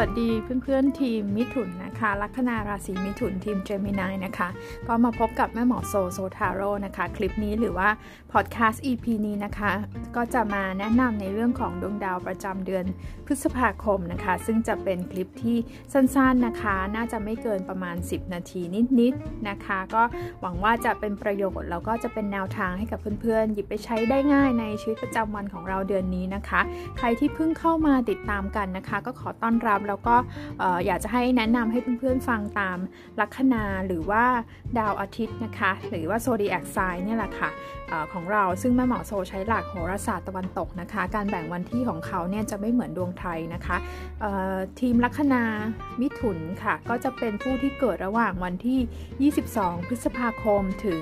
วัสดีเพื่อนๆทีมมิถุนนะคะลัคนาราศีมิถุนทีมเจมินายนะคะ ก็มาพบกับแม่หมอโซโซทาโร่นะคะ คลิปนี้หรือว่าพอดแคสต์ EP นี้นะคะ ก็จะมาแนะนำในเรื่องของดวงดาวประจำเดือน พฤษภาคมนะคะ ซึ่งจะเป็นคลิปที่สั้นๆนะคะ น่าจะไม่เกินประมาณ 10 นาทีนิดๆนะคะ ก็หวังว่าจะเป็นประโยชน์แล้วก็จะเป็นแนวทางให้กับเพื่อนๆ หยิบไปใช้ได้ง่ายในชีวิตประจำวันของเราเดือนนี้นะคะ ใครที่เพิ่งเข้ามาติดตามกันนะคะ ก็ขอต้อนรับแล้วก็อยากจะให้แนะนำให้เพื่อนๆฟังตามลัคนาหรือว่าดาวอาทิตย์นะคะ หรือว่าโซดีแอคไซน์เนี่ยแหละค่ะ ของเราซึ่งแม่หมอโซใช้หลักโหราศาสตร์ตะวันตกนะคะ การแบ่งวันที่ของเขาเนี่ยจะไม่เหมือนดวงไทยนะคะทีมลัคนามิถุนค่ะ ก็จะเป็นผู้ที่เกิดระหว่างวันที่ 22 พฤษภาคมถึง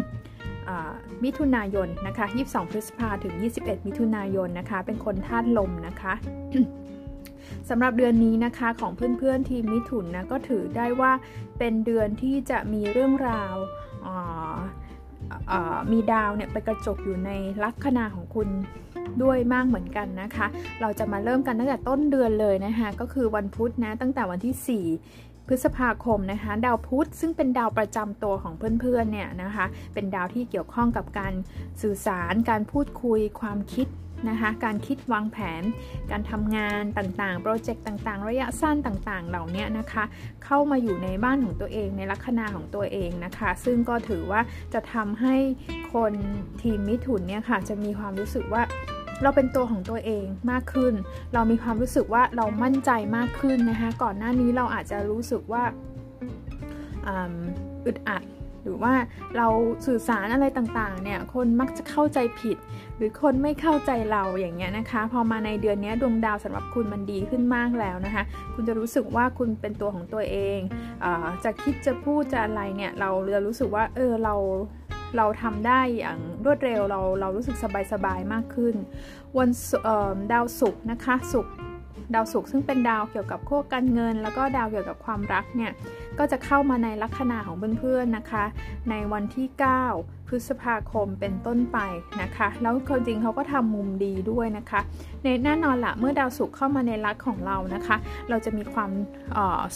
21มิถุนายนนะคะ 22 พฤษภาถึง 21 มิถุนายนนะคะ เป็นคนธาตุลมนะคะสำหรับเดือนนี้นะคะของเพื่อนๆทีมมิถุนนะก็ถือได้ว่าเป็นเดือนที่จะมีเรื่องราว มีดาวเนี่ยไปกระจกอยู่ในลัคนาของคุณด้วยมากเหมือนกันนะคะ เราจะมาเริ่มกันตั้งแต่ต้นเดือนเลยนะคะก็คือวันพุธนะตั้งแต่วันที่ 4พฤษภาคมนะคะ ดาวพุธซึ่งเป็นดาวประจำตัวของเพื่อนๆเนี่ยนะคะ เป็นดาวที่เกี่ยวข้องกับการสื่อสารการพูดคุยความคิด นะคะ การคิดวางแผน การทำงานต่างๆ โปรเจกต์ต่างๆ ระยะสั้นต่างๆ เหล่านี้นะคะ เข้ามาอยู่ในบ้านของตัวเองในลัคนาของตัวเองนะคะ ซึ่งก็ถือว่าจะทำให้คนทีมมิถุนเนี่ยค่ะ จะมีความรู้สึกว่าเราเป็นตัวของตัวเองมากขึ้น เรามีความรู้สึกว่าเรามั่นใจมากขึ้นนะคะ ก่อนหน้านี้เราอาจจะรู้สึกว่าอึดอัด หรือว่าเราสื่อสารอะไรต่างๆเนี่ยคนมักจะเข้าใจผิด หรือคนไม่เข้าใจเราอย่างเงี้ยนะคะ พอมาในเดือนนี้ดวงดาวสำหรับคุณมันดีขึ้นมากแล้วนะคะ คุณจะรู้สึกว่าคุณเป็นตัวของตัวเองอจะคิดจะพูดจะอะไรเนี่ยเราจะรู้สึกว่าเออเราเราทำได้อย่างรวดเร็วเราเรารู้สึกสบายๆมากขึ้น วันดาวศุกร์นะคะศุกร์ ดาวศุกร์ซึ่งเป็นดาวเกี่ยวกับโคการเงิน แล้วก็ดาวเกี่ยวกับความรักเนี่ยก็จะเข้ามาในลัคนาของเพื่อนๆนะคะ ในวันที่ 9 พฤษภาคมเป็นต้นไปนะคะ แล้วจริงเขาก็ทำมุมดีด้วยนะคะ ในแน่นอนละเมื่อดาวศุกร์เข้ามาในลัคของเรานะคะ เราจะมีความ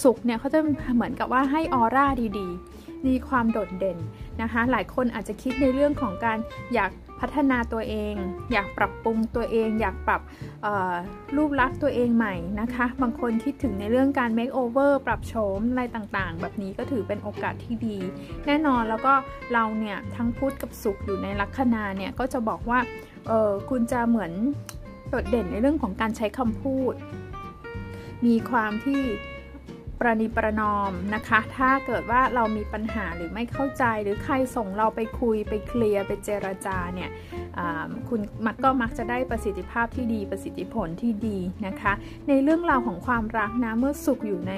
สุขเนี่ยเขาจะเหมือนกับว่าให้ออร่าดีๆมีความโดดเด่นนะคะ หลายคนอาจจะคิดในเรื่องของการอยาก พัฒนาตัวเอง อยากปรับปรุงตัวเอง อยากปรับรูปลักษณ์ตัวเองใหม่นะคะ บางคนคิดถึงในเรื่องการ make over ปรับโฉมอะไรต่างๆ แบบนี้ก็ถือเป็นโอกาสที่ดี แน่นอนแล้วก็เราเนี่ยทั้งพุธกับสุขอยู่ในลัคนาเนี่ยก็จะบอกว่าเออคุณจะเหมือนโดดเด่นในเรื่องของการใช้คำพูด มีความที่ ประนีประนอมนะคะ ถ้าเกิดว่าเรามีปัญหาหรือไม่เข้าใจหรือใครส่งเราไปคุยไปเคลียร์ไปเจรจาเนี่ยคุณมักก็มักจะได้ประสิทธิภาพที่ดีประสิทธิผลที่ดีนะคะ ในเรื่องราวของความรักนะเมื่อสุขอยู่ใน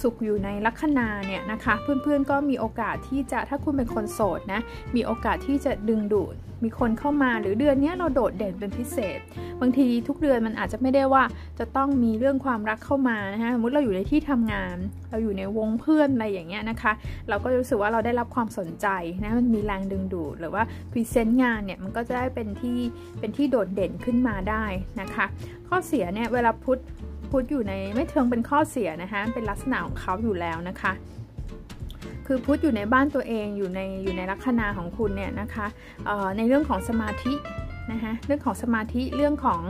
สุขอยู่ในลัคนาเนี่ยนะคะ เพื่อนๆก็มีโอกาสที่จะถ้าคุณเป็นคนโสดนะ มีโอกาสที่จะดึงดูดมีคนเข้ามาหรือเดือนนี้เราโดดเด่นเป็นพิเศษ บางทีทุกเดือนมันอาจจะไม่ได้ว่าจะต้องมีเรื่องความรักเข้ามานะคะสมมติเราอยู่ในที่ทำงาน เราอยู่ในวงเพื่อนอะไรอย่างเงี้ยนะคะ เราก็รู้สึกว่าเราได้รับความสนใจนะมันมีแรงดึงดูดหรือว่าพรีเซนต์งานเนี่ยมันก็จะได้เป็นที่เป็นที่โดดเด่นขึ้นมาได้นะคะ ข้อเสียเนี่ยเวลาพุทธ พุทธอยู่ในไม่เทิงเป็นข้อเสียนะคะเป็นลักษณะของเขาอยู่แล้วนะคะ คือพุทธอยู่ในบ้านตัวเองอยู่ในอยู่ในลัคนาของคุณเนี่ยนะคะในเรื่องของสมาธิ นะคะเรื่องของสมาธิเรื่องของ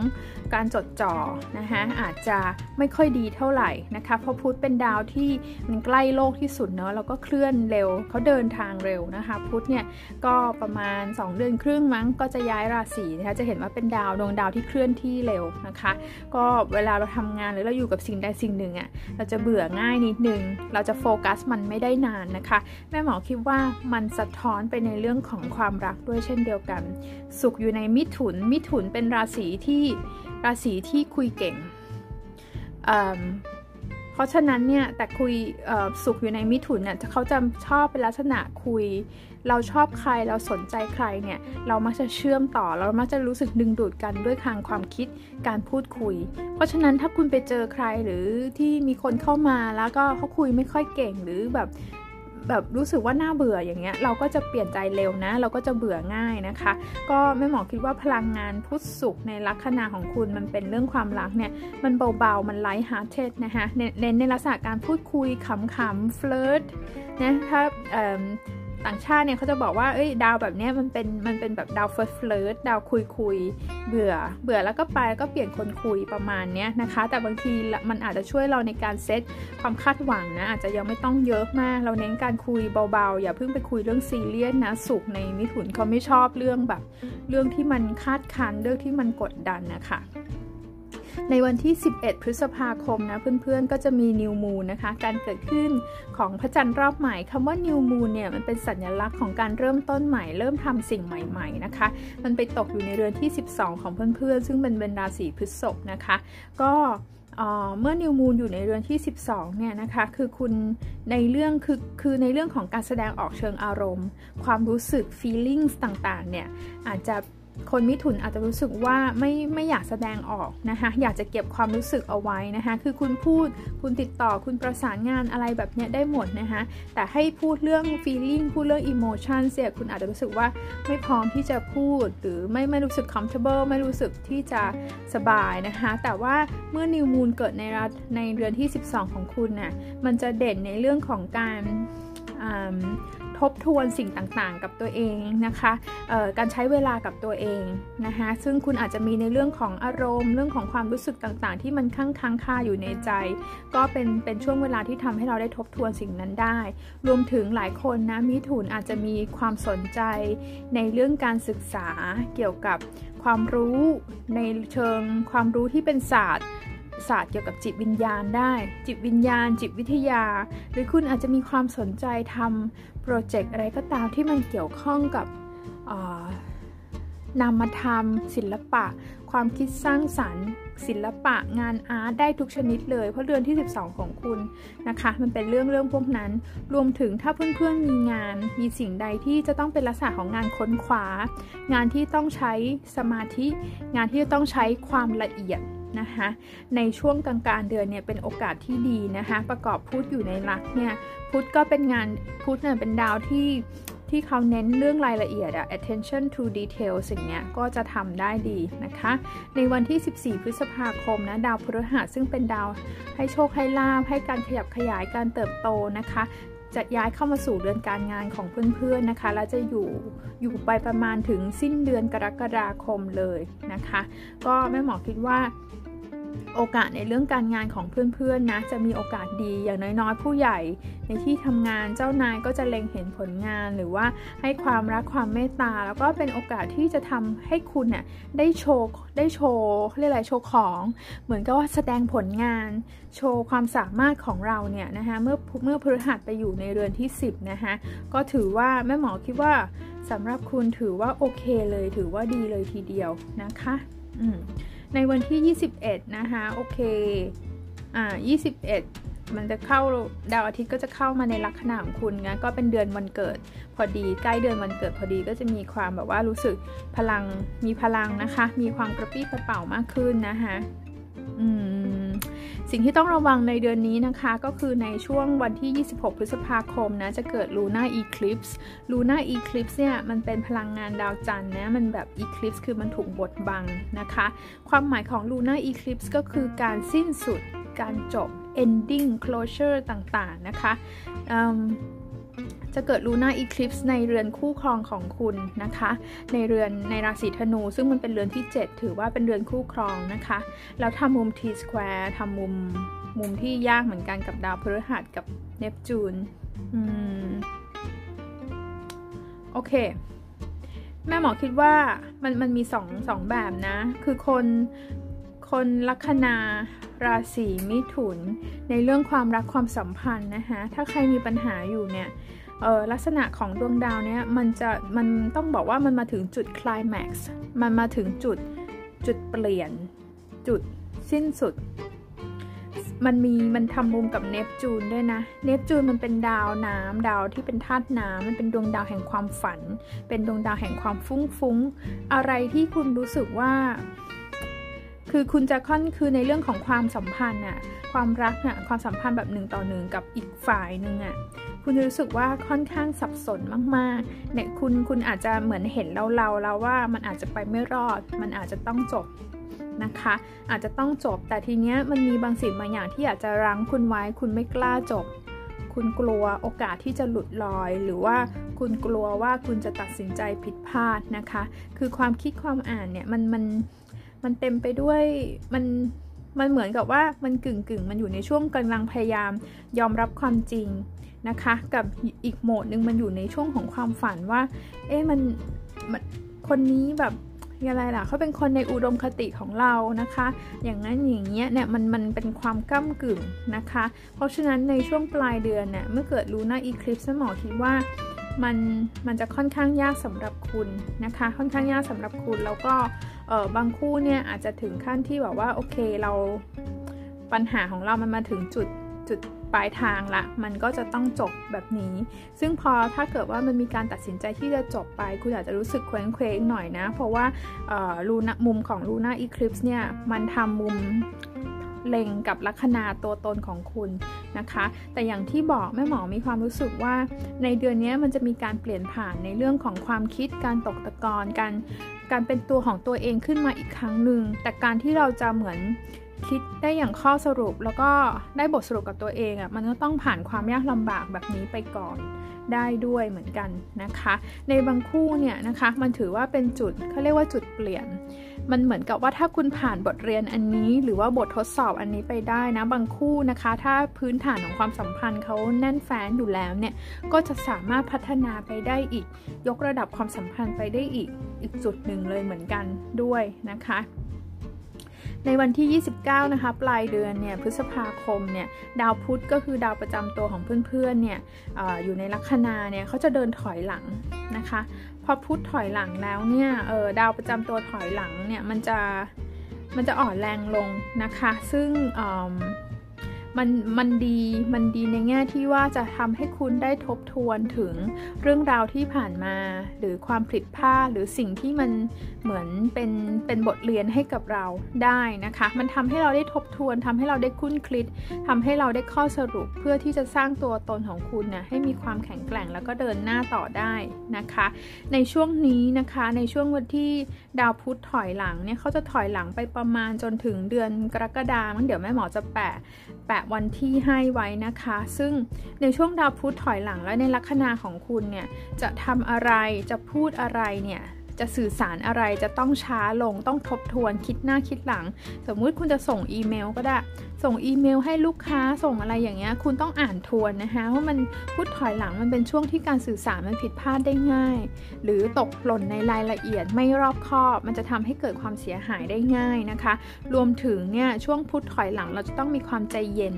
การจดจ่อนะคะอาจจะไม่ค่อยดีเท่าไหร่นะคะเพราะพุธเป็นดาวที่มันใกล้โลกที่สุดเนาะแล้วก็เคลื่อนเร็วเขาเดินทางเร็วนะคะ พุธเนี่ยก็ประมาณ 2 เดือนครึ่งมั้งก็จะย้ายราศีนะคะจะเห็นว่าเป็นดาวดวงดาวที่เคลื่อนที่เร็วนะคะ ก็เวลาเราทำงานหรือเราอยู่กับสิ่งใดสิ่งหนึ่งอะ่ะเราจะเบื่อง่ายนิดนึง เราจะโฟกัสมันไม่ได้นานนะคะ แม่หมอคิดว่ามันสะท้อนไปในเรื่องของความรักด้วยเช่นเดียวกัน สุขอยู่ในมิิถุน มิถุนเป็นราศีที่ราศีที่คุยเก่งเเพราะฉะนั้นเนี่ยแต่คุยสุขอยู่ในมิถุนเนี่ยเขาจะชอบเป็นลักษณะคุย เราชอบใครเราสนใจใครเนี่ยเรามักจะเชื่อมต่อ เรามักจะรู้สึกดึงดูดกันด้วยทางความคิดการพูดคุย เพราะฉะนั้นถ้าคุณไปเจอใครหรือที่มีคนเข้ามาแล้วก็เขาคุยไม่ค่อยเก่งหรือแบบ แบบรู้สึกว่าน่าเบื่ออย่างเงี้ยเราก็จะเปลี่ยนใจเร็วนะ เราก็จะเบื่อง่ายนะคะ ก็แม่หมอคิดว่าพลังงานพุทธสุขในลัคนาของคุณมันเป็นเรื่องความรักเนี่ยมันเบาๆมัน lighthearted นะคะเน้นในลักษณะการพูดคุยขำๆ flirt นะถ้า ต่างชาติเนี่ยเขาจะบอกว่าเอ้ยดาวแบบนี้มันเป็นมันเป็นแบบดาว flirt flirt ดาวคุยคุยเบื่อ เบื่อแล้วก็ไปก็เปลี่ยนคนคุยประมาณนี้นะคะ แต่บางทีมันอาจจะช่วยเราในการเซตความคาดหวังนะอาจจะยังไม่ต้องเยอะมาก เราเน้นการคุยเบาๆ อย่าเพิ่งไปคุยเรื่องซีเรียสนะศุกร์ในมิถุนเขาไม่ชอบเรื่องแบบ เรื่องที่มันคาดคันเรื่องที่มันกดดันนะคะ ในวันที่ 11 พฤษภาคมนะเพื่อนๆ ก็จะมีนิวมูนนะคะ การเกิดขึ้นของพระจันทร์รอบใหม่คำว่านิวมูนเนี่ยมันเป็นสัญลักษณ์ของการเริ่มต้นใหม่ เริ่มทำสิ่งใหม่ๆนะคะ มันไปตกอยู่ในเรือนที่ 12 ของเพื่อนๆ ซึ่งเป็นเบนราศีพฤษภนะคะ ก็เมื่อนิวมูนอยู่ในเรือนที่ 12 เนี่ยนะคะ คือคุณในเรื่องคือคือในเรื่องของการแสดงออกเชิงอารมณ์ ความรู้สึก feelings ต่างๆ เนี่ยอาจจะ คนมิถุนอาจจะรู้สึกว่าไม่ไม่อยากแสดงออกนะคะอยากจะเก็บความรู้สึกเอาไว้นะคะคือคุณพูดคุณติดต่อคุณประสานงานอะไรแบบนี้ได้หมดนะคะแต่ให้พูดเรื่อง feeling พูดเรื่อง emotion เสียคุณอาจจะรู้สึกว่าไม่พร้อมที่จะพูดหรือไม่ไม่รู้สึก comfortable ไม่รู้สึกที่จะสบายนะคะแต่ว่าเมื่อ new moon เกิดในรัฐในเดือนที่ 12 ของคุณนะ่ะมันจะเด่นในเรื่องของการ ทบทวนสิ่งต่างๆ กับตัวเองนะคะการใช้เวลากับตัวเองนะคะซึ่งคุณอาจจะมีในเรื่องของอารมณ์ เรื่องของความรู้สึกต่างๆ ที่มันค้างค้างคาอยู่ในใจ ก็เป็นเป็นช่วงเวลาที่ทำให้เราได้ทบทวนสิ่งนั้นได้ รวมถึงหลายคนนะมิถุนอาจจะมีความสนใจในเรื่องการศึกษาเกี่ยวกับความรู้ในเชิงความรู้ที่เป็นศาสตร์ ศาสตร์เกี่ยวกับจิตวิญญาณได้ จิตวิญญาณ จิตวิทยา หรือคุณอาจจะมีความสนใจทำโปรเจกต์อะไรก็ตามที่มันเกี่ยวข้องกับนามธรรม ศิลปะ ความคิดสร้างสรรค์ ศิลปะงานอาร์ตได้ทุกชนิดเลย เพราะเดือนที่ 12 ของคุณนะคะ มันเป็นเรื่องเรื่องพวกนั้น รวมถึงถ้าเพื่อนๆมีงาน มีสิ่งใดที่จะต้องเป็นลักษณะของงานค้นคว้า งานที่ต้องใช้สมาธิ งานที่ต้องใช้ความละเอียด นะคะในช่วงกลางๆเดือนเนี่ยเป็นโอกาสที่ดีนะคะประกอบพุธอยู่ในลักเนี่ยพุธก็เป็นงานพุธเนี่ยเป็นดาวที่ที่เขาเน้นเรื่องรายละเอียดอะ attention to detail สิ่งเนี้ยก็จะทำได้ดีนะคะ ในวันที่ 14 พฤษภาคมนะ ดาวพฤหัสซึ่งเป็นดาวให้โชคให้ลาภให้การขยับขยายการเติบโตนะคะ จะย้ายเข้ามาสู่เดือนการงานของเพื่อนๆนะคะ และจะอยู่อยู่ไปประมาณถึงสิ้นเดือนกรกฎาคมเลยนะคะ ก็แม่หมอคิดว่า โอกาสในเรื่องการงานของเพื่อนๆนะจะมีโอกาสดีอย่างน้อยๆ ผู้ใหญ่ ในที่ทำงานเจ้านายก็จะเล็งเห็นผลงานหรือว่าให้ความรักความเมตตา แล้วก็เป็นโอกาสที่จะทำให้คุณเนี่ยได้โชว์ได้โชว์เรียกอะไรโชว์ของ เหมือนกับว่าแสดงผลงาน โชว์ความสามารถของเราเนี่ยนะคะเมื่อเมื่อพฤหัสไปอยู่ในเรือนที่ 10นะคะก็ถือว่าแม่หมอคิดว่าสำหรับคุณถือว่าโอเคเลยถือว่าดีเลยทีเดียวนะคะ อืม ในวันที่ 21 นะคะโอเคอ่า21 มันจะเข้าดาวอาทิตย์ก็จะเข้ามาในลัคนาของคุณงั้นก็เป็นเดือนวันเกิด พอดีใกล้เดือนวันเกิดพอดีก็จะมีความแบบว่ารู้สึกพลังมีพลังนะคะ มีความกระปี้กระเป๋ามากขึ้นนะคะอืม สิ่งที่ต้องระวังในเดือนนี้นะคะก็คือในช่วงวันที่ 26 พฤษภาคมนะจะเกิดลูน่าอีคลิปส์ลูน่าอีคลิปส์เนี่ยมันเป็นพลังงานดาวจันทร์นะมันแบบอีคลิปส์คือมันถูกบดบังนะคะ ความหมายของลูน่าอีคลิปส์ก็คือการสิ้นสุดการจบ ending closure ต่างๆ นะคะ จะเกิดลูน่าอีคลิปส์ในเรือนคู่ครองของคุณนะคะ ในเรือนในราศีธนู ซึ่งมันเป็นเรือนที่ 7 ถือว่าเป็นเรือนคู่ครองนะคะ แล้วทำมุม T square ทำมุมมุมที่ยากเหมือนกันกับดาวพฤหัสกับเนปจูนอืมโอเค แม่หมอคิดว่ามันมันมีสองสองแบบนะ คือคนคนลัคนาราศีมิถุน ในเรื่องความรักความสัมพันธ์นะคะ ถ้าใครมีปัญหาอยู่เนี่ย ลักษณะของดวงดาวเนี้ยมันจะมันต้องบอกว่ามันมาถึงจุดคลายแม็กซ์มันมาถึงจุดจุดเปลี่ยน จุดสิ้นสุด มันมีมันทำมุมกับเนปจูนด้วยนะ เนปจูนมันเป็นดาวน้ำดาวที่เป็นธาตุน้ำมันเป็นดวงดาวแห่งความฝัน เป็นดวงดาวแห่งความฟุ้งฟุ้งอะไรที่คุณรู้สึกว่า คือคุณจะค่อนคือในเรื่องของความสัมพันธ์อะความรักอะความสัมพันธ์แบบหนึ่งต่อหนึ่งกับอีกฝ่ายหนึ่งอะคุณจะรู้สึกว่าค่อนข้างสับสนมากๆเนี่ยคุณคุณอาจจะเหมือนเห็นเราเราแล้วว่ามันอาจจะไปไม่รอด มันอาจจะต้องจบนะคะ อาจจะต้องจบแต่ทีเนี้ยมันมีบางสิ่งบางอย่างที่อาจจะรั้งคุณไว้ คุณไม่กล้าจบ คุณกลัวโอกาสที่จะหลุดลอย หรือว่าคุณกลัวว่าคุณจะตัดสินใจผิดพลาดนะคะ คือความคิดความอ่านเนี่ยมันมัน มันเต็มไปด้วยมันมันเหมือนกับว่ามันกึ่งกึ่งมันอยู่ในช่วงกำลังพยายามยอมรับความจริงนะคะ กับอีกโหมดหนึ่งมันอยู่ในช่วงของความฝันว่า เอ๊ะมันคนนี้แบบอะไรล่ะเขาเป็นคนในอุดมคติของเรานะคะ อย่างนั้นอย่างเงี้ยเนี่ยมันมันเป็นความก้ากึ่งนะคะ เพราะฉะนั้นในช่วงปลายเดือนเนี่ยเมื่อเกิดรู้หน้าอีคลิปสหมอคิดว่ามันมันจะค่อนข้างยากสำหรับคุณนะคะ ค่อนข้างยากสำหรับคุณแล้วก็ ออบางคู่เนี่ยอาจจะถึงขั้นที่แบบว่าโอเคเราปัญหาของเรามันมาถึงจุดจุดปลายทางละ มันก็จะต้องจบแบบนี้ ซึ่งพอถ้าเกิดว่ามันมีการตัดสินใจที่จะจบไป คุณอาจจะรู้สึกเคว้งเคว้งหน่อยนะ เพราะว่าลูนามุมของลูน่าอีคลิปส์เนี่ย มันทำมุม เล็งกับลัคนาตัวตนของคุณนะคะ แต่อย่างที่บอกแม่หมอมีความรู้สึกว่า ในเดือนนี้มันจะมีการเปลี่ยนผ่านในเรื่องของความคิดการตกตะกอนการการเป็นตัวของตัวเองขึ้นมาอีกครั้งหนึ่งแต่การที่เราจะเหมือนคิดได้อย่างข้อสรุปแล้วก็ได้บทสรุปกับตัวเองอะ่ะมันก็ต้องผ่านความยากลำบากแบบนี้ไปก่อนได้ด้วยเหมือนกันนะคะ ในบางคู่เนี่ยนะคะมันถือว่าเป็นจุดเขาเรียกว่าจุดเปลี่ยน มันเหมือนกับว่าถ้าคุณผ่านบทเรียนอันนี้ หรือว่าบททดสอบอันนี้ไปได้นะบางคู่นะคะ ถ้าพื้นฐานของความสัมพันธ์เขาแน่นแฟ้นอยู่แล้วเนี่ยก็จะสามารถพัฒนาไปได้อีก ยกระดับความสัมพันธ์ไปได้อีกอีกจุดหนึ่งเลยเหมือนกันด้วยนะคะในวันที่ 29 นะคะ ปลายเดือนเนี่ย พฤษภาคมเนี่ย ดาวพุธก็คือดาวประจำตัวของเพื่อนๆ เนี่ยออยู่ในลัคนาเนี่ยเขาจะเดินถอยหลังนะคะ พอพุธถอยหลังแล้วเนี่ยเดาวประจำตัวถอยหลังเนี่ยมันจะมันจะอ่อนแรงลงนะคะ ซึ่ง มันมันดีมันดีในแง่ที่ว่าจะทำให้คุณได้ทบทวนถึงเรื่องราวที่ผ่านมา หรือความผิดพลาดหรือสิ่งที่มันเหมือนเป็นเป็นบทเรียนให้กับเราได้นะคะ มันทำให้เราได้ทบทวนทำให้เราได้คุ้นคิดทำให้เราได้ข้อสรุปเพื่อที่จะสร้างตัวตนของคุณนะให้มีความแข็งแกร่งแล้วก็เดินหน้าต่อได้นะคะ ในช่วงนี้นะคะในช่วงวันที่ดาวพุธถอยหลังเนี่ยเขาจะถอยหลังไปประมาณจนถึงเดือนกรกฎาคมเดี๋ยวแม่หมอจะแปะแปะวันที่ให้ไว้นะคะ ซึ่งในช่วงดาวพุธถอยหลังและในลัคนาของคุณเนี่ยจะทำอะไรจะพูดอะไรเนี่ย จะสื่อสารอะไรจะต้องช้าลงต้องทบทวนคิดหน้าคิดหลัง สมมุติคุณจะส่งอีเมลก็ได้ ส่งอีเมลให้ลูกค้าส่งอะไรอย่างเงี้ยคุณต้องอ่านทวนนะคะว่ามันพูดถอยหลังมันเป็นช่วงที่การสื่อสารมันผิดพลาดได้ง่าย หรือตกหล่นในรายละเอียดไม่รอบคอบ มันจะทำให้เกิดความเสียหายได้ง่ายนะคะ รวมถึงเนี่ยช่วงพุธถอยหลังเราจะต้องมีความใจเย็น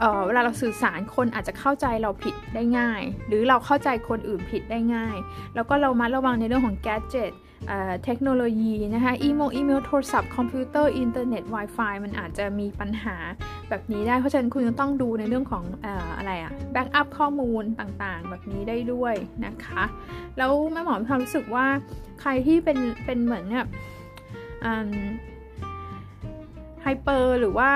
เเวลาเราสื่อสารคนอาจจะเข้าใจเราผิดได้ง่าย หรือเราเข้าใจคนอื่นผิดได้ง่าย แล้วก็เรามาระวังในเรื่องของ gadget เทคโนโลยีนะคะอีเมลอีเมลโทรศัพท์คอมพิวเตอร์อินเทอร์เน็ต Wi-Fi มันอาจจะมีปัญหาแบบนี้ได้ เพราะฉะนั้นคุณจะต้องดูในเรื่องของออะไรอะ backup ข้อมูลต่างๆ แบบนี้ได้ด้วยนะคะ แล้วแม่หมอมีความรู้สึกว่าใครที่เป็นเป็นเหมือนเนี่ย ไฮเปอร์หรือว่า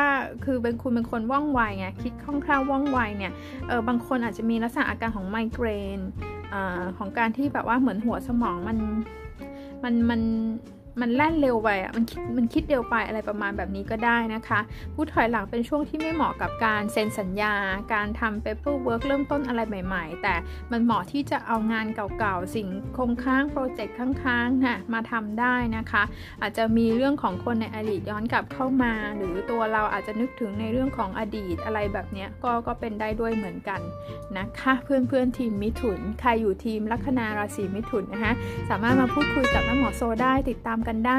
คือเป็นคุณเป็นคนว่องไวไงคิดคล่องแคล่วว่องไวเนี่ยเออบางคนอาจจะมีลักษณะอาการของไมเกรนอของการที่แบบว่าเหมือนหัวสมองมันมันมัน มันแล่นเร็วไปอะมันคิดมันคิดเร็วไปอะไรประมาณแบบนี้ก็ได้นะคะผู้ถอยหลังเป็นช่วงที่ไม่เหมาะกับการเซ็นสัญญา การทำ paperwork เริ่มต้นอะไรใหม่ๆ แต่มันเหมาะที่จะเอางานเก่าๆ สิ่งคงค้างโปรเจกต์ค้างๆนะมาทำได้นะคะ อาจจะมีเรื่องของคนในอดีตย้อนกลับเข้ามา หรือตัวเราอาจจะนึกถึงในเรื่องของอดีตอะไรแบบนี้ก็ก็เป็นได้ด้วยเหมือนกันนะคะเพื่อนๆทีมมิถุนใครอยู่ทีมลัคนาราศีมิถุนนะคะสามารถมาพูดคุยกับน้ำหมอโซได้ติดตามกันได้